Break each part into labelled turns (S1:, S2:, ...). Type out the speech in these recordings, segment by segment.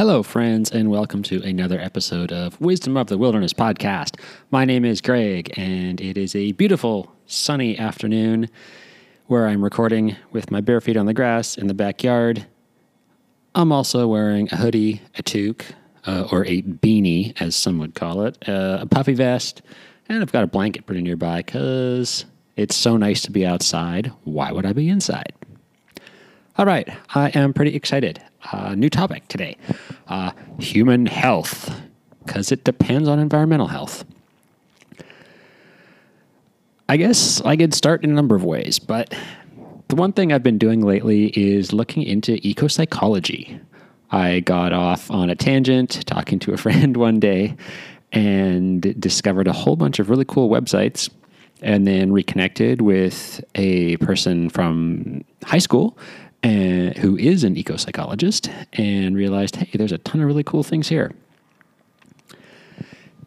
S1: Hello, friends, and welcome to another episode of Wisdom of the Wilderness podcast. My name is Greg, and it is a beautiful sunny afternoon where I'm recording with my bare feet on the grass in the backyard. I'm also wearing a hoodie, a toque, uh, or a beanie, as some would call it, uh, a puffy vest, and I've got a blanket pretty nearby because it's so nice to be outside. Why would I be inside? All right, I am pretty excited. Uh, new topic today uh, human health, because it depends on environmental health. I guess I could start in a number of ways, but the one thing I've been doing lately is looking into eco psychology. I got off on a tangent talking to a friend one day and discovered a whole bunch of really cool websites and then reconnected with a person from high school and, who is an eco psychologist and realized, hey, there's a ton of really cool things here.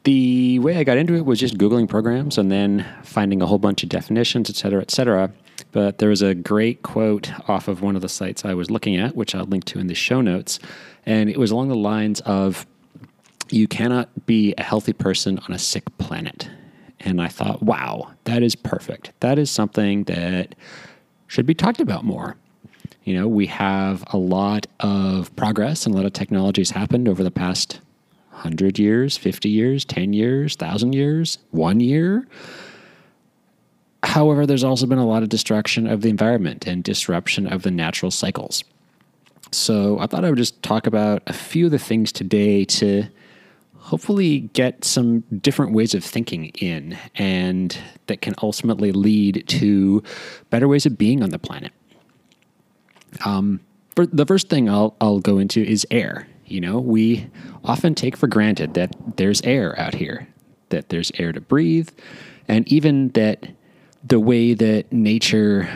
S1: The way I got into it was just Googling programs and then finding a whole bunch of definitions, et cetera, et cetera. But there was a great quote off of one of the sites I was looking at, which I'll link to in the show notes. And it was along the lines of you cannot be a healthy person on a sick planet. And I thought, wow, that is perfect. That is something that should be talked about more. You know, we have a lot of progress and a lot of technology has happened over the past 100 years, 50 years, 10 years, 1,000 years, one year. However, there's also been a lot of destruction of the environment and disruption of the natural cycles. So I thought I would just talk about a few of the things today to hopefully get some different ways of thinking in and that can ultimately lead to better ways of being on the planet. Um, the first thing I'll, I'll go into is air. You know, we often take for granted that there's air out here, that there's air to breathe, and even that the way that nature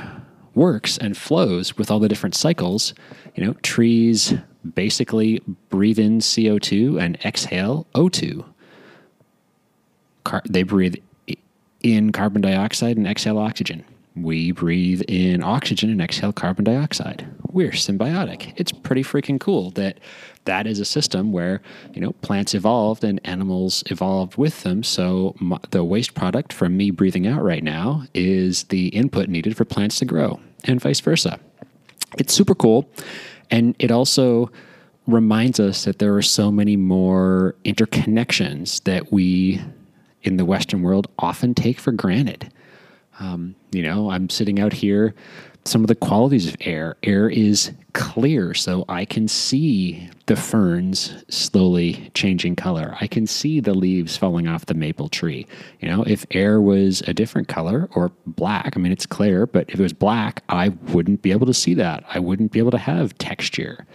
S1: works and flows with all the different cycles, you know, trees basically breathe in CO2 and exhale O2. Car- they breathe in carbon dioxide and exhale oxygen. We breathe in oxygen and exhale carbon dioxide. We're symbiotic. It's pretty freaking cool that that is a system where, you know, plants evolved and animals evolved with them. So my, the waste product from me breathing out right now is the input needed for plants to grow and vice versa. It's super cool. And it also reminds us that there are so many more interconnections that we in the Western world often take for granted. Um, you know, I'm sitting out here. Some of the qualities of air air is clear, so I can see the ferns slowly changing color. I can see the leaves falling off the maple tree. You know, if air was a different color or black, I mean, it's clear, but if it was black, I wouldn't be able to see that. I wouldn't be able to have texture.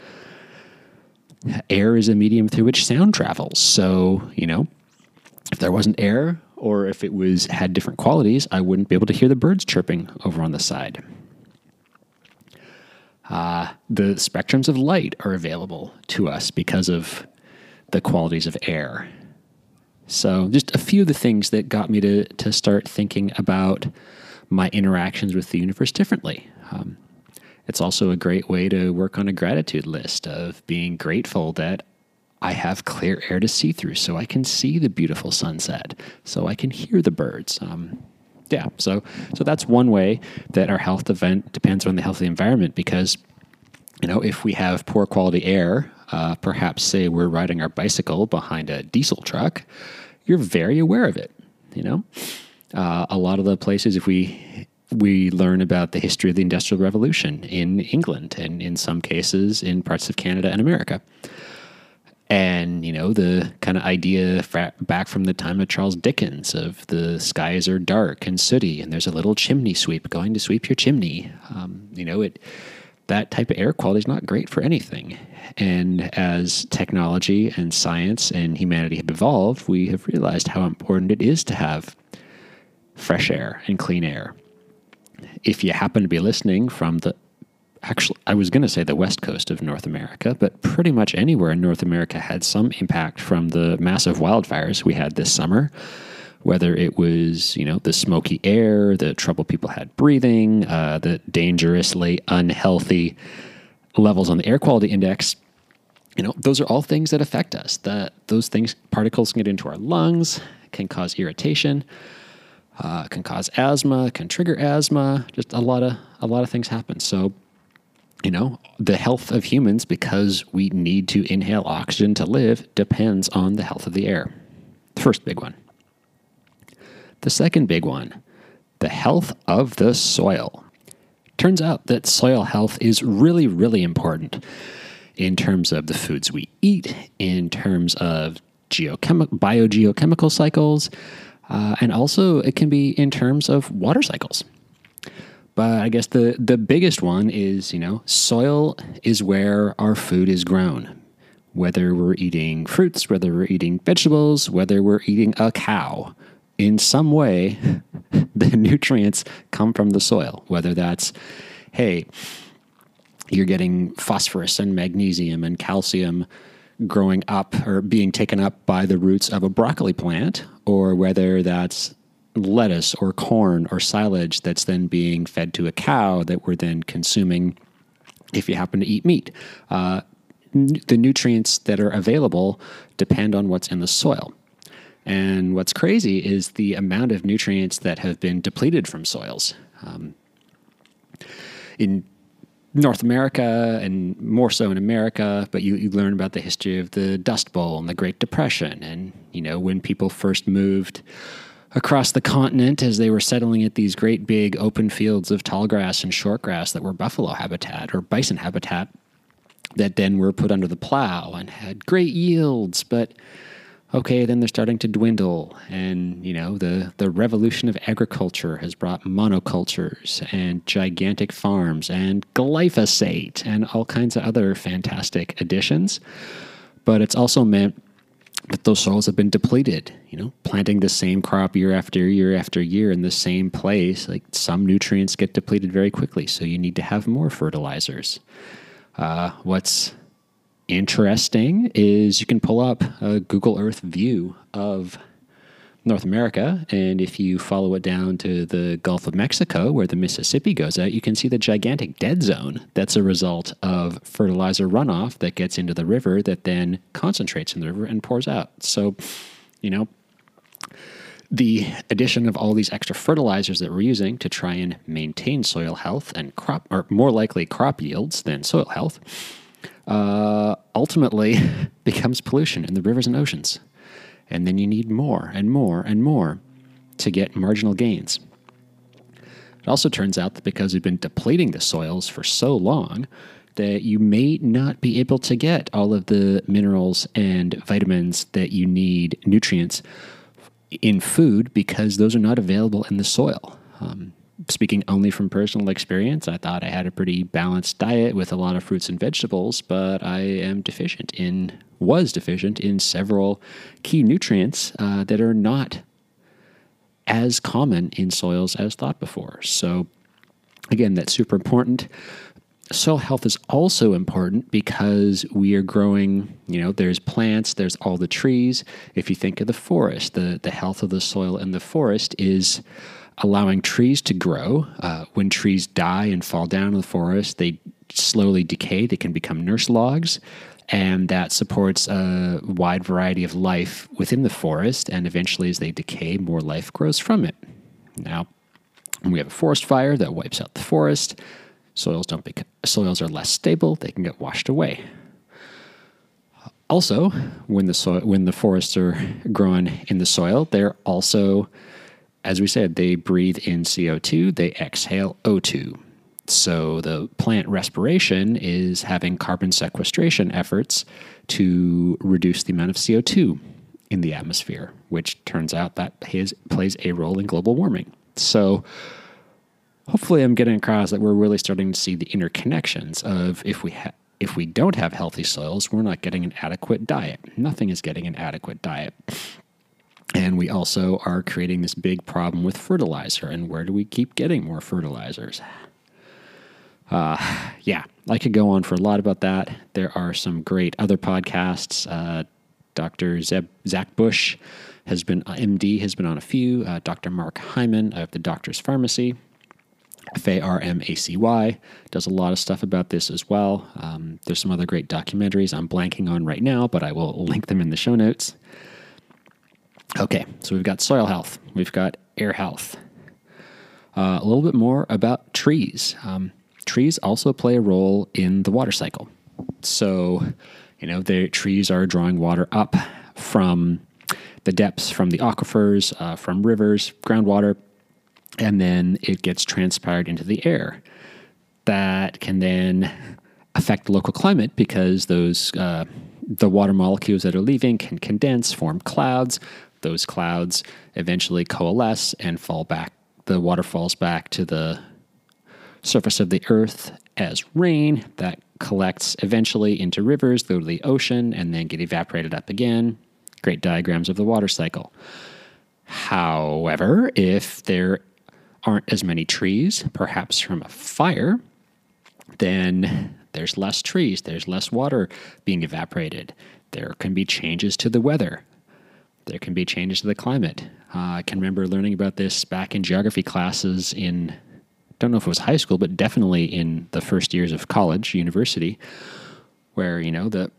S1: Air is a medium through which sound travels. So, you know, if there wasn't air, or if it was had different qualities, I wouldn't be able to hear the birds chirping over on the side. Uh, the spectrums of light are available to us because of the qualities of air. So, just a few of the things that got me to, to start thinking about my interactions with the universe differently. Um, it's also a great way to work on a gratitude list of being grateful that I have clear air to see through, so I can see the beautiful sunset, so I can hear the birds. Um, yeah, so so that's one way that our health event depends on the healthy environment because you know if we have poor quality air, uh, perhaps say we're riding our bicycle behind a diesel truck, you're very aware of it. You know, uh, a lot of the places if we we learn about the history of the Industrial Revolution in England and in some cases in parts of Canada and America and you know the kind of idea fra- back from the time of Charles Dickens of the skies are dark and sooty, and there's a little chimney sweep going to sweep your chimney. Um, you know it that type of air quality is not great for anything. And as technology and science and humanity have evolved, we have realized how important it is to have fresh air and clean air. If you happen to be listening from the actually, I was going to say the west coast of North America, but pretty much anywhere in North America had some impact from the massive wildfires we had this summer. Whether it was, you know, the smoky air, the trouble people had breathing, uh, the dangerously unhealthy levels on the air quality index, you know, those are all things that affect us. That those things, particles can get into our lungs, can cause irritation, uh, can cause asthma, can trigger asthma. Just a lot of a lot of things happen. So, you know, the health of humans, because we need to inhale oxygen to live, depends on the health of the air. The first big one. The second big one, the health of the soil. Turns out that soil health is really, really important in terms of the foods we eat, in terms of geochemi- biogeochemical cycles, uh, and also it can be in terms of water cycles. But I guess the, the biggest one is, you know, soil is where our food is grown. Whether we're eating fruits, whether we're eating vegetables, whether we're eating a cow, in some way, the nutrients come from the soil. Whether that's, hey, you're getting phosphorus and magnesium and calcium growing up or being taken up by the roots of a broccoli plant, or whether that's lettuce or corn or silage that's then being fed to a cow that we're then consuming if you happen to eat meat. Uh, n- the nutrients that are available depend on what's in the soil. And what's crazy is the amount of nutrients that have been depleted from soils. Um, in North America and more so in America, but you, you learn about the history of the Dust Bowl and the Great Depression. And, you know, when people first moved across the continent as they were settling at these great big open fields of tall grass and short grass that were buffalo habitat or bison habitat that then were put under the plow and had great yields, but okay, then they're starting to dwindle. And, you know, the, the revolution of agriculture has brought monocultures and gigantic farms and glyphosate and all kinds of other fantastic additions. But it's also meant that those soils have been depleted. You know, planting the same crop year after year after year in the same place, like some nutrients get depleted very quickly. So you need to have more fertilizers. Uh, what's interesting is you can pull up a Google Earth view of North America, and if you follow it down to the Gulf of Mexico, where the Mississippi goes out, you can see the gigantic dead zone that's a result of fertilizer runoff that gets into the river that then concentrates in the river and pours out. So, you know, the addition of all these extra fertilizers that we're using to try and maintain soil health and crop, or more likely crop yields than soil health, uh, ultimately becomes pollution in the rivers and oceans. And then you need more and more and more to get marginal gains. It also turns out that because we've been depleting the soils for so long, that you may not be able to get all of the minerals and vitamins that you need, nutrients in food, because those are not available in the soil. Um, speaking only from personal experience, I thought I had a pretty balanced diet with a lot of fruits and vegetables, but I am deficient in, was deficient in several key nutrients uh, that are not as common in soils as thought before. So, again, that's super important. Soil health is also important because we are growing, you know, there's plants, there's all the trees. If you think of the forest, the, the health of the soil in the forest is allowing trees to grow. Uh, when trees die and fall down in the forest, they slowly decay. They can become nurse logs, and that supports a wide variety of life within the forest. And eventually, as they decay, more life grows from it. Now, when we have a forest fire that wipes out the forest, soils don't become, soils are less stable. They can get washed away. Also, when the soil, when the forests are growing in the soil, they're also as we said, they breathe in CO2, they exhale O2. So the plant respiration is having carbon sequestration efforts to reduce the amount of CO2 in the atmosphere, which turns out that his, plays a role in global warming. So hopefully I'm getting across that we're really starting to see the interconnections of if we if we don't have healthy soils, we're not getting an adequate diet. Nothing is getting an adequate diet. And we also are creating this big problem with fertilizer. And where do we keep getting more fertilizers? Uh, yeah, I could go on for a lot about that. There are some great other podcasts. Uh, Dr. Zeb, Zach Bush has been, uh, MD, has been on a few. Uh, Dr. Mark Hyman of the Doctor's Farmacy F A R M A C Y does a lot of stuff about this as well. Um, there's some other great documentaries I'm blanking on right now, but I will link them in the show notes. Okay, so we've got soil health, we've got air health. Uh, a little bit more about trees. Um, trees also play a role in the water cycle. So, you know, the trees are drawing water up from the depths, from the aquifers, uh, from rivers, groundwater, and then it gets transpired into the air. That can then affect local climate because those uh, the water molecules that are leaving can condense, form clouds. Those clouds eventually coalesce and fall back. The water falls back to the surface of the earth as rain that collects eventually into rivers, go to the ocean, and then get evaporated up again. Great diagrams of the water cycle. However, if there aren't as many trees, perhaps from a fire, then there's less trees, there's less water being evaporated. There can be changes to the weather. There can be changes to the climate. Uh, I can remember learning about this back in geography classes in, don't know if it was high school, but definitely in the first years of college, university, where, you know, the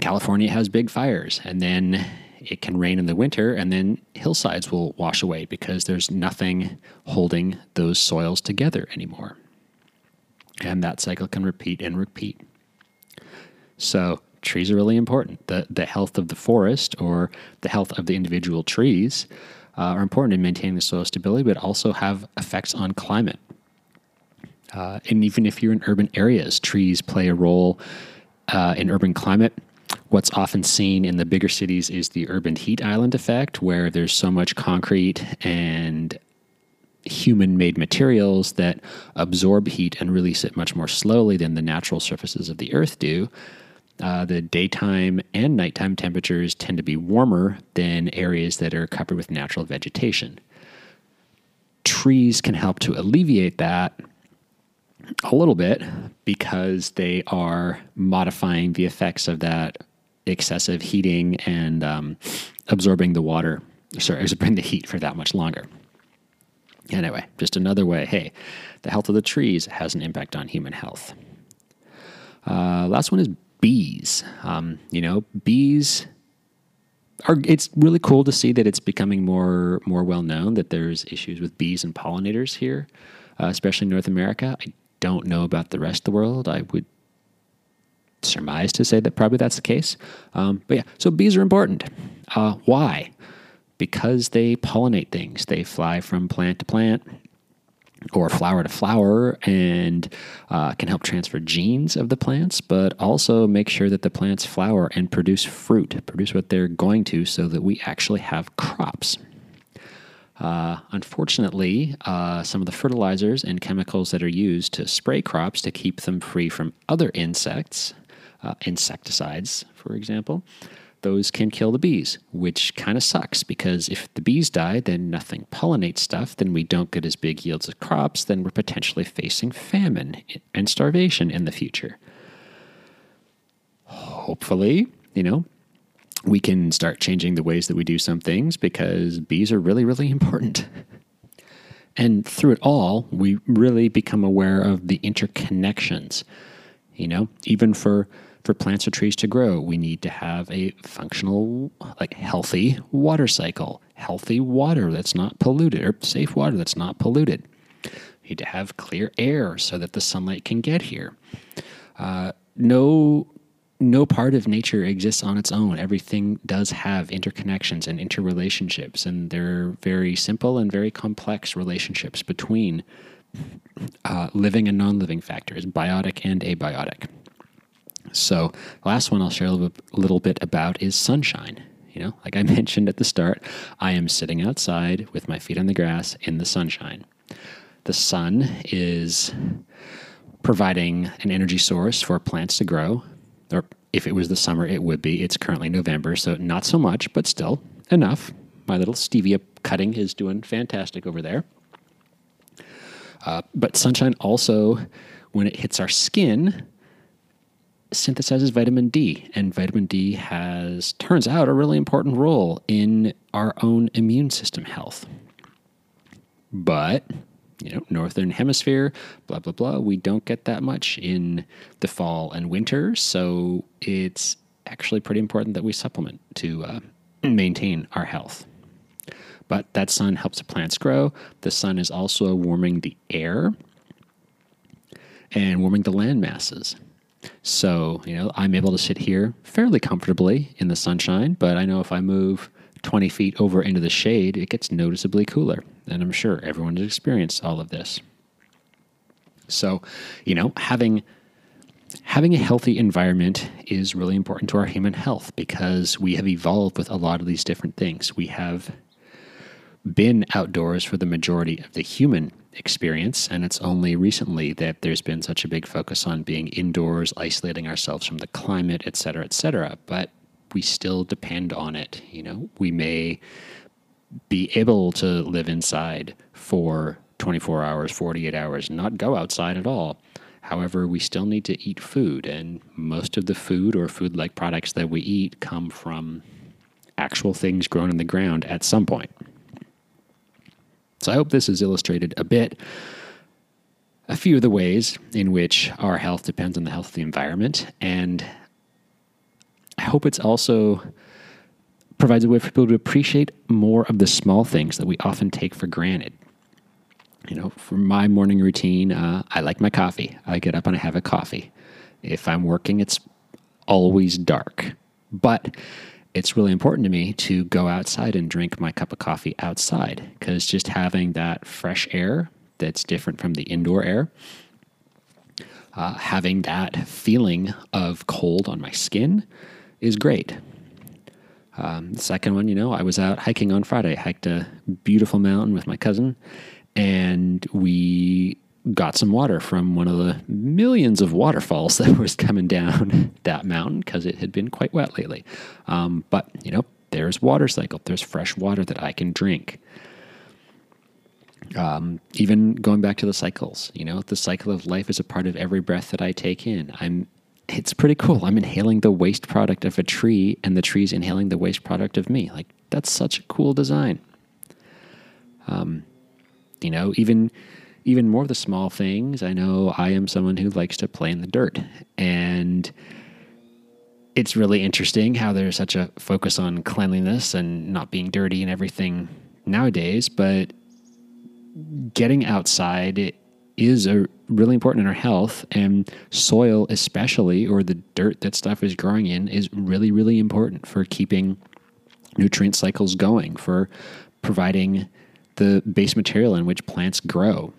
S1: California has big fires and then it can rain in the winter and then hillsides will wash away because there's nothing holding those soils together anymore. And that cycle can repeat and repeat. So, trees are really important. The, the health of the forest or the health of the individual trees uh, are important in maintaining the soil stability, but also have effects on climate. Uh, and even if you're in urban areas, trees play a role uh, in urban climate What's often seen in the bigger cities is the urban heat island effect, where there's so much concrete and human made materials that absorb heat and release it much more slowly than the natural surfaces of the earth do. Uh, the daytime and nighttime temperatures tend to be warmer than areas that are covered with natural vegetation. Trees can help to alleviate that a little bit because they are modifying the effects of that excessive heating and um, absorbing the water, sorry, absorbing the heat for that much longer. Anyway, just another way hey, the health of the trees has an impact on human health. Uh, last one is bees. Um, you know, bees are, it's really cool to see that it's becoming more more well known that there's issues with bees and pollinators here, uh, especially in North America. I don't know about the rest of the world. I would surmise to say that probably that's the case. Um, but yeah, so bees are important. Uh, why? Because they pollinate things. They fly from plant to plant or flower to flower and uh, can help transfer genes of the plants, but also make sure that the plants flower and produce fruit, produce what they're going to, so that we actually have crops. Uh, unfortunately, uh, some of the fertilizers and chemicals that are used to spray crops to keep them free from other insects, uh, insecticides, for example, those can kill the bees, which kind of sucks because if the bees die, then nothing pollinates stuff, then we don't get as big yields of crops, then we're potentially facing famine and starvation in the future. Hopefully, you know, we can start changing the ways that we do some things because bees are really, really important. And through it all, we really become aware of the interconnections. You know, even for for plants or trees to grow, we need to have a functional, like healthy water cycle, healthy water that's not polluted, or safe water that's not polluted. We need to have clear air so that the sunlight can get here. Uh, no no part of nature exists on its own. Everything does have interconnections and interrelationships, and they're very simple and very complex relationships between uh, living and non living factors, biotic and abiotic. So, last one I'll share a little, little bit about is sunshine. You know, like I mentioned at the start, I am sitting outside with my feet on the grass in the sunshine. The sun is providing an energy source for plants to grow or if it was the summer, it would be. It's currently November, so not so much, but still enough. My little stevia cutting is doing fantastic over there. Uh, but sunshine also, when it hits our skin, synthesizes vitamin D, and vitamin D has turns out a really important role in our own immune system health. But you know, northern hemisphere, blah blah blah. We don't get that much in the fall and winter, so it's actually pretty important that we supplement to uh, maintain our health. But that sun helps the plants grow. The sun is also warming the air and warming the land masses. So, you know, I'm able to sit here fairly comfortably in the sunshine, but I know if I move 20 feet over into the shade, it gets noticeably cooler. And I'm sure everyone has experienced all of this. So, you know, having having a healthy environment is really important to our human health because we have evolved with a lot of these different things. We have been outdoors for the majority of the human experience, and it's only recently that there's been such a big focus on being indoors, isolating ourselves from the climate, et cetera, et cetera. But we still depend on it. You know, we may be able to live inside for 24 hours, 48 hours, not go outside at all. However, we still need to eat food, and most of the food or food like products that we eat come from actual things grown in the ground at some point. So I hope this has illustrated a bit a few of the ways in which our health depends on the health of the environment. And I hope it's also provides a way for people to appreciate more of the small things that we often take for granted. You know, for my morning routine, uh, I like my coffee. I get up and I have a coffee. If I'm working, it's always dark. But it's really important to me to go outside and drink my cup of coffee outside because just having that fresh air that's different from the indoor air, uh, having that feeling of cold on my skin is great. Um, second one, you know, I was out hiking on Friday, hiked a beautiful mountain with my cousin, and we got some water from one of the millions of waterfalls that was coming down that mountain because it had been quite wet lately. Um, but, you know, there's water cycle, there's fresh water that I can drink. Um, even going back to the cycles, you know, the cycle of life is a part of every breath that I take in. I'm, it's pretty cool. I'm inhaling the waste product of a tree, and the tree's inhaling the waste product of me. Like that's such a cool design. Um, you know, even even more of the small things. I know I am someone who likes to play in the dirt. And it's really interesting how there's such a focus on cleanliness and not being dirty and everything nowadays. But getting outside is a really important in our health and soil especially or the dirt that stuff is growing in is really really important for keeping nutrient cycles going for providing the base material in which plants grow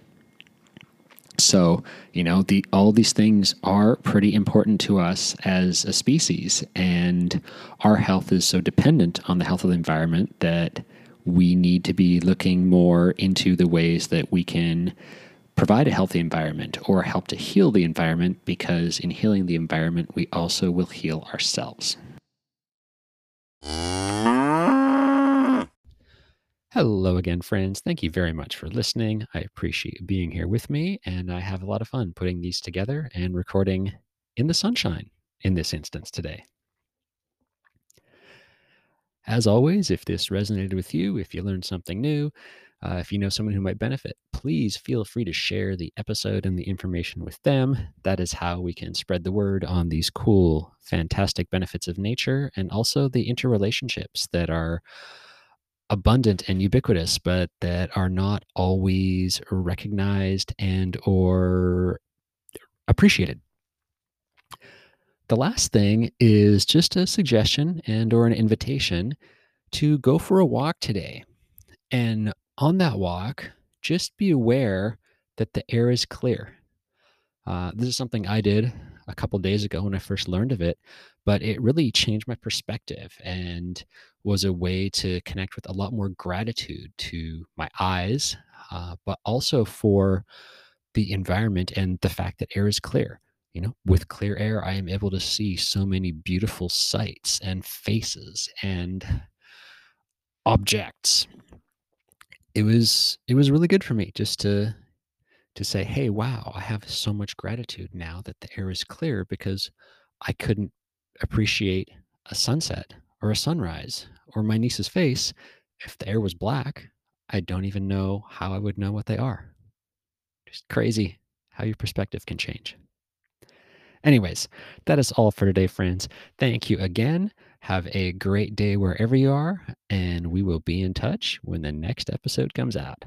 S1: so, you know, the all these things are pretty important to us as a species and our health is so dependent on the health of the environment that we need to be looking more into the ways that we can provide a healthy environment or help to heal the environment because in healing the environment we also will heal ourselves. Hello again, friends. Thank you very much for listening. I appreciate being here with me, and I have a lot of fun putting these together and recording in the sunshine in this instance today. As always, if this resonated with you, if you learned something new, uh, if you know someone who might benefit, please feel free to share the episode and the information with them. That is how we can spread the word on these cool, fantastic benefits of nature and also the interrelationships that are abundant and ubiquitous but that are not always recognized and or appreciated. The last thing is just a suggestion and or an invitation to go for a walk today. And on that walk just be aware that the air is clear. Uh, this is something i did a couple days ago when i first learned of it but it really changed my perspective. And was a way to connect with a lot more gratitude to my eyes, uh, but also for the environment and the fact that air is clear. You know, with clear air, I am able to see so many beautiful sights and faces and objects. It was it was really good for me just to to say, "Hey, wow, I have so much gratitude now that the air is clear because I couldn't appreciate a sunset or a sunrise or my niece's face if the air was black. I don't even know how I would know what they are. Just crazy how your perspective can change. Anyways, that is all for today, friends. Thank you again. Have a great day wherever you are, and we will be in touch when the next episode comes out.